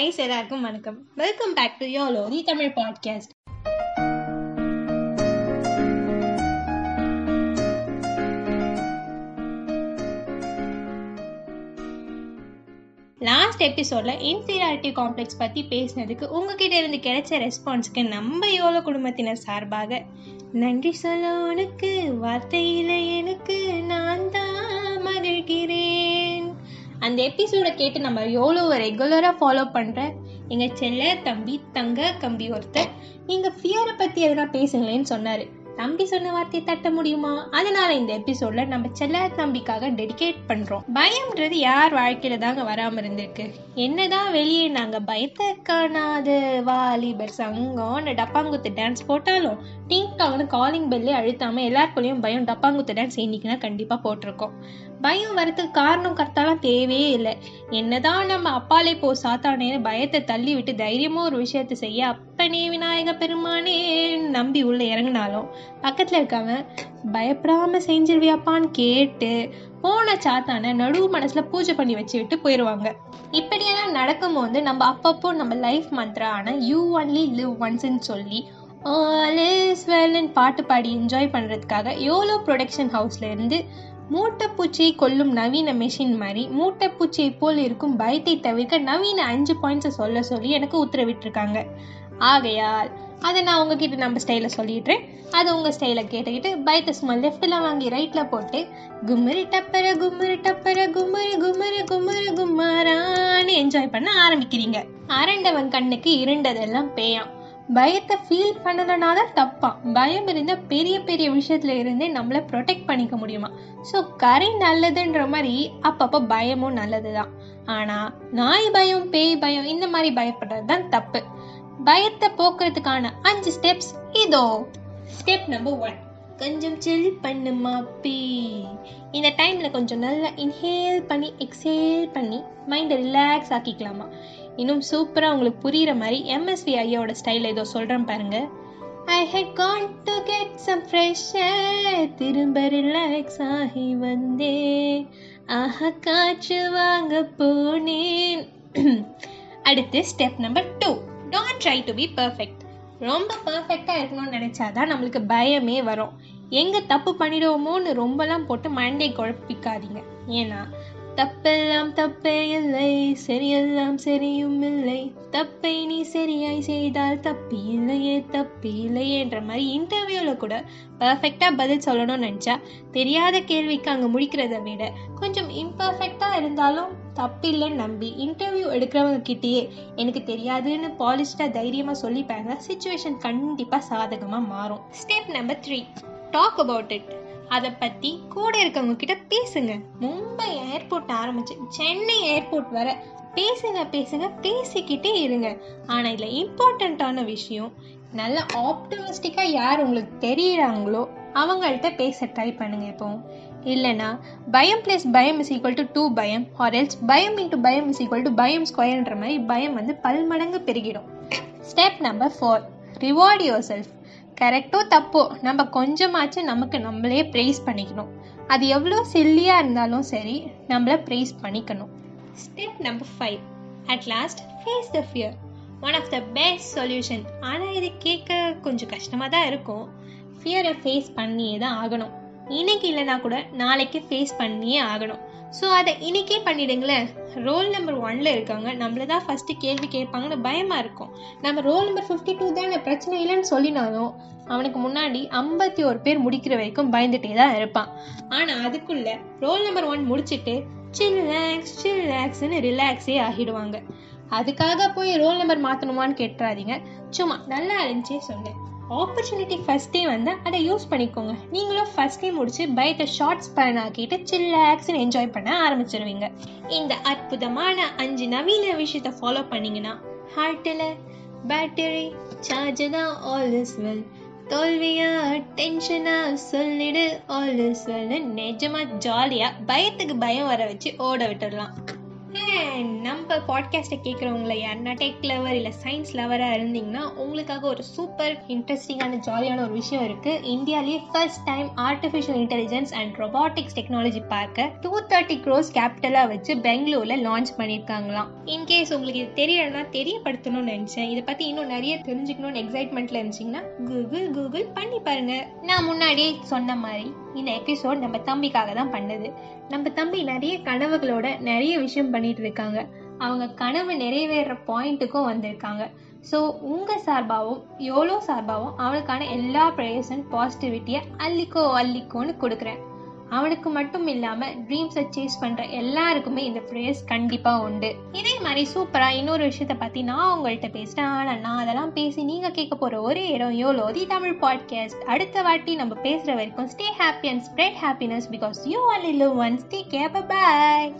Guys எல்லாருக்கும் வணக்கம். Welcome back to YOLO the Tamil podcast last எபிசோட்ல இன்ஃபீரியாரிட்டி காம்ப்ளெக்ஸ் பத்தி பேசினதுக்கு உங்ககிட்ட இருந்து கிடைச்ச ரெஸ்பான்ஸ்க்கு நம்ம யோலோ குடும்பத்தினர் சார்பாக நன்றி சொல்ல உனக்கு வார்த்தையில எனக்கு நான் தான் மகிழ்கிறேன். அந்த எபிசோடை கேட்டு நம்ம எவ்வளோ ரெகுலராக ஃபாலோ பண்ணுற எங்கள் செல்ல தம்பி தங்க கம்பி ஒருத்தர் நீங்கள் ஃபியரை பற்றி எதனா பேசுங்களேன்னு சொன்னார். தம்பி சொன்ன வார்த்தையை தட்ட முடியுமா? அதனால இந்த எபிசோட்ல நம்ம செல்ல தம்பிக்காக டெடிகேட் பண்றோம். பயம்ன்றது யார் வாழ்க்கையில தாங்க வராம இருந்திருக்கு? என்னதான் வெளியே நாங்க பயத்தை காணாத. வாலிபர் சங்கம் டப்பாங்குத்து டான்ஸ் போட்டாலும் டிங் காலிங் பெல்லே அழுத்தாம எல்லாருக்குள்ளேயும் பயம் டப்பாங்குத்து டான்ஸ் இன்னைக்குன்னா கண்டிப்பா போட்டிருக்கோம். பயம் வரத்துக்கு காரணம் கரெக்டாலாம் தேவையே இல்லை. என்னதான் நம்ம அப்பாலே போ சாத்தானேன்னு பயத்தை தள்ளி விட்டு தைரியமா ஒரு விஷயத்த செய்ய பண்ணி விநாயக பெருமானே நம்பி உள்ள இறங்கினாலும் பக்கத்துல இருக்கவன் பயப்படாம செஞ்சிருவியாப்பான்னு கேட்டு போன சாத்தான நடுவு மனசுல பூஜை பண்ணி வச்சு விட்டு போயிடுவாங்க இப்படியெல்லாம் நடக்கும்போது நம்ம அப்பப்போ நம்ம லைஃப் மந்த்ரான யூ ஒன்லி லிவ் ஒன்ஸ்ன்னு சொல்லி ஆல் இஸ் வெல்னு பாட்டு பாடி என்ஜாய் பண்ணுறதுக்காக யோலோ ப்ரொடக்ஷன் ஹவுஸ்ல இருந்து மூட்டைப்பூச்சியை கொல்லும் நவீன மெஷின் மாதிரி மூட்டைப்பூச்சியை போல் இருக்கும் பயத்தை தவிர்க்க நவீன அஞ்சு பாயிண்ட்ஸை சொல்ல சொல்லி எனக்கு உத்தரவிட்டிருக்காங்க. ஆகையால் அதை நான் உங்ககிட்ட நம்ம ஸ்டைலில் சொல்லிடுறேன். அது உங்கள் ஸ்டைலில் கேட்டுக்கிட்டு பயத்தை சும்மா லெஃப்டில் வாங்கி ரைட்டில் போட்டு கும்மரி டப்பர கும்மரி டப்பர கும்மரி கும்மரி கும்மரி கும்மரான்னு என்ஜாய் பண்ண ஆரம்பிக்கிறீங்க. அரண்டவன் கண்ணுக்கு இருண்டதெல்லாம் பேயாம். பயத்தை ஃபீல் பண்ணலனா தான் தப்பான் பயம் இருந்தால் பெரிய பெரிய விஷயத்துல இருந்தே நம்மளை ப்ரொடெக்ட் பண்ணிக்க முடியுமா? ஸோ கரை நல்லதுன்ற மாதிரி அப்பப்போ பயமும் நல்லது தான் ஆனால் நாய் பயம் பேய் பயம் இந்த மாதிரி பயப்படுறது தான் தப்பு. பயத்தை போக்குறதுக்கான அஞ்சு ஸ்டெப்ஸ் இதோ. ஸ்டெப் நம்பர் ஒன் கொஞ்சம் சில் பண்ணு மாப்பி. இந்த டைமில் கொஞ்சம் நல்லா இன்ஹேல் பண்ணி எக்ஸேல் பண்ணி மைண்டை ரிலாக்ஸ் ஆக்கிக்கலாமா? இன்னும் சூப்பராக உங்களுக்கு புரிகிற மாதிரி எம்எஸ்வி ஐயாவோட ஸ்டைல் ஏதோ சொல்கிறேன் பாருங்கள் I had gone to get some fresh திரும்ப ரிலாக்ஸ் ஆகி வந்தேன். ஆஹா காற்று வாங்க போனேன். அடுத்து step number two try to be perfect ரொம்ப பர்ஃபெக்டாக இருக்கணும்னு நினச்சாதான் நம்மளுக்கு பயமே வரும். எங்கே தப்பு பண்ணிடுவோமோன்னு ரொம்பலாம் போட்டு மண்டே குழப்பிக்காதீங்க. ஏன்னா தப்பெல்லாம் தப்பே இல்லை சரியெல்லாம் சரியும் இல்லை. தப்பை நீ சரியாய் செய்தால் தப்பி இல்லையே தப்பி இல்லையேன்ற மாதிரி இன்டர்வியூவில் கூட பர்ஃபெக்டாக பதில் சொல்லணும்னு நினச்சா தெரியாத கேள்விக்கு அங்கே முடிக்கிறத விட கொஞ்சம் இம்பர்ஃபெக்டாக இருந்தாலும் தப்பில்லைன்னு நம்பி இன்டர்வியூ எடுக்கிறவங்க கிட்டேயே எனக்கு தெரியாதுன்னு பாலிஷ்டாக தைரியமாக சொல்லிப்பாங்க. சுச்சுவேஷன் கண்டிப்பாக சாதகமாக மாறும். Step number three talk about it அதை பற்றி கூட இருக்கவங்க கிட்ட பேசுங்க. மும்பை ஏர்போர்ட் ஆரம்பிச்சு சென்னை ஏர்போர்ட் வர பேசுங்க பேசுங்க பேசிக்கிட்டே இருங்க. ஆனால் இதில் இம்பார்ட்டண்ட்டான விஷயம் நல்ல ஆப்டமிஸ்டிக்காக யார் உங்களுக்கு தெரியுறாங்களோ அவங்கள்ட்ட பேச ட்ரை பண்ணுங்க இப்போ. இல்லைனா பயம் பிளஸ் பயம் இஸ் ஈக்குவல் டு டூ பயம் ஆர் எல்ஸ் பயம் இன்ட்டு பயம் இஸ் ஈக்குவல் டு பயம் ஸ்கொயர்ன்ற மாதிரி பயம் வந்து பல்மடங்கு பெருகிடும். Step number four reward yourself கரெக்டோ தப்போ? நம்ம கொஞ்சமாச்சும் நமக்கு நம்மளே ப்ரைஸ் பண்ணிக்கணும். அது எவ்வளோ சில்லியாக இருந்தாலும் சரி நம்மளை ப்ரைஸ் பண்ணிக்கணும். Step number five at last face the fear one of the best solution ஆனால் இது கேட்க கொஞ்சம் கஷ்டமாக தான் இருக்கும் ஃபியரை ஃபேஸ் பண்ணியே தான் ஆகணும். இன்னைக்கு இல்லைனா கூட நாளைக்கு ஃபேஸ் பண்ணியே ஆகணும். ஸோ அதை இன்னைக்கே பண்ணிடுங்களேன். ரோல் நம்பர் ஒன்ல இருக்காங்க. நம்மள தான் ஃபர்ஸ்ட் கேள்வி கேட்பாங்கன்னு பயமா இருக்கும். நம்ம ரோல் நம்பர் ஃபிஃப்டி டூ தானே பிரச்சனை இல்லைன்னு சொல்லினாலும் அவனுக்கு முன்னாடி ஐம்பத்தி ஒரு பேர் முடிக்கிற வரைக்கும் பயந்துட்டே தான் இருப்பான். ஆனால் அதுக்குள்ள ரோல் நம்பர் ஒன் முடிச்சுட்டு சில்லாக்ஸ் சில்லாக்ஸ்னு ரிலாக்ஸே ஆகிடுவாங்க. அதுக்காக போய் ரோல் நம்பர் மாற்றணுமான்னு கேட்டுறாதீங்க. சும்மா நல்லா இருந்துச்சே சொன்னேன். ஆப்பர்ச்சுனிட்டி ஃபஸ்ட்டே வந்து அதை யூஸ் பண்ணிக்கோங்க. நீங்களும் ஃபஸ்ட்டே முடிச்சு பயத்தை ஷார்ட் ஸ்பேன் ஆக்கிட்டு சில்லாக்ஸ்னு என்ஜாய் பண்ண ஆரம்பிச்சிருவீங்க. இந்த அற்புதமான அஞ்சு நவீன விஷயத்தை ஃபாலோ பண்ணீங்கன்னா ஹார்ட்டில் பேட்டரி சார்ஜ் தான் ஆல் இஸ் வெல் தோல்வியா டென்ஷனா சொல்லிடு ஆல் இஸ் வெல் நிஜமா ஜாலியா பயத்துக்கு பயம் வர வச்சு ஓட விட்டுடலாம். நம்ம பாட்காஸ்ட்டை கேட்குறவங்கள யாருன்னா டெக் லவர் இல்லை சயின்ஸ் லவராக இருந்தீங்கன்னா உங்களுக்காக ஒரு சூப்பர் இன்ட்ரெஸ்டிங்கான ஜாலியான ஒரு விஷயம் இருக்குது இந்தியாவிலேயே first time artificial intelligence and robotics technology பார்க்க டூ தேர்ட்டி க்ரோஸ் கேபிட்டலாக வச்சு பெங்களூரில் லான்ச் பண்ணியிருக்காங்களாம் இன்கேஸ் உங்களுக்கு இது தெரியலன்னா தெரியப்படுத்தணும்னு நினச்சேன். இதை பற்றி இன்னும் நிறைய தெரிஞ்சுக்கணும்னு எக்ஸைட்மெண்ட்டில் இருந்துச்சிங்கன்னா கூகுள் கூகுள் பண்ணி பாருங்கள் நான் முன்னாடியே சொன்ன மாதிரி இந்த எபிசோட் நம்ம தம்பிக்காக தான் பண்ணது. நம்ம தம்பி நிறைய கனவுகளோட நிறைய விஷயம் பண்ணிட்டு இருக்காங்க. அவங்க கனவு நிறைவேற பாயிண்ட்டுக்கும் வந்திருக்காங்க. ஸோ உங்கள் சார்பாகவும் எவ்வளோ சார்பாகவும் அவனுக்கான எல்லா ப்ரேயர்ஸ் அண்ட் பாசிட்டிவிட்டியை அள்ளிக்கோ அள்ளிக்கோன்னு கொடுக்குறேன். அவனுக்கு மட்டும் இல்லாமல் ட்ரீம்ஸை சேஸ் பண்ணுற எல்லாருக்குமே இந்த ஃப்ரேஸ் கண்டிப்பாக உண்டு. இதே மாதிரி சூப்பராக இன்னொரு விஷயத்தை பற்றி நான் உங்கள்கிட்ட பேசுகிறேன் ஆனால் நான் அதெல்லாம் பேசி நீங்கள் கேட்க போகிற ஒரே இடம் யோலோ தி தமிழ் பாட்காஸ்ட் அடுத்த வாட்டி நம்ம பேசுகிற வரைக்கும் stay happy and spread happiness because you all live once take care bye